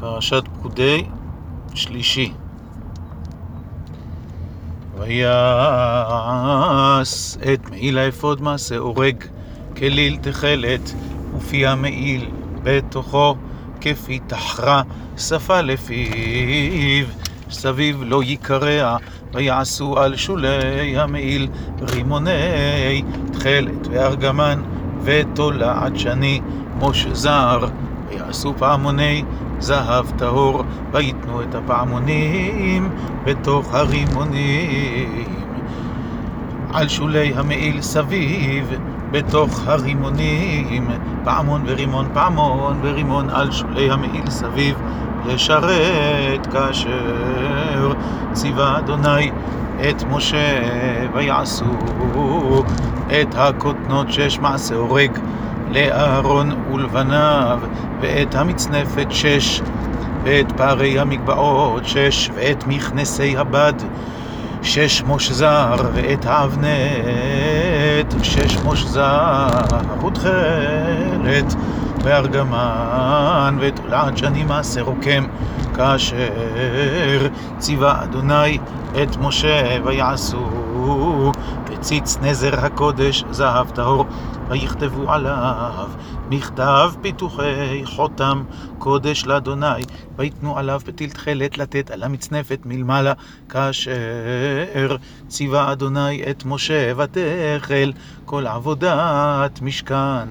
פרשת פקודי, שלישי. ויעש את מעיל האפוד מעשה הורג, כליל תכלת, ופי המעיל בתוכו, כפי תחרה, שפה לפיו, סביב לא יקרע, ויעשו על שולי המעיל רימוני תכלת וארגמן, ותולעת שני, מוש זר, ויעשו פעמוני זהב טהור, ויתנו את הפעמונים בתוך הרימונים. על שולי המעיל סביב, בתוך הרימונים, פעמון ורימון, פעמון ורימון על שולי המעיל סביב, לשרת כאשר ציווה אדוני את משה ויעשו את הכותנות שש מעשה הורג לאהרון ולבניו ואת המצנפת שש ואת פערי המגבעות שש ואת מכנסי הבד שש מושזר ואת האבנת שש מושזר ותכלת וארגמן ואת עולת שני מעשה רוקם כאשר ציווה אדוני את משה ויעשו וציץ נזר הקודש זהב טהור ויכתבו עליו מכתב פיתוחי חותם קודש לאדוני ויתנו עליו פתיל תכלת לתת על המצנפת מלמעלה כאשר ציווה אדוני את משה ותחל כל עבודת משכן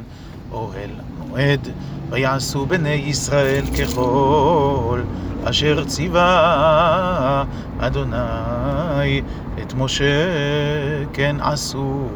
אוהל מועד ויעשו בני ישראל ככל אשר ציווה אדוני. את משה כן עשו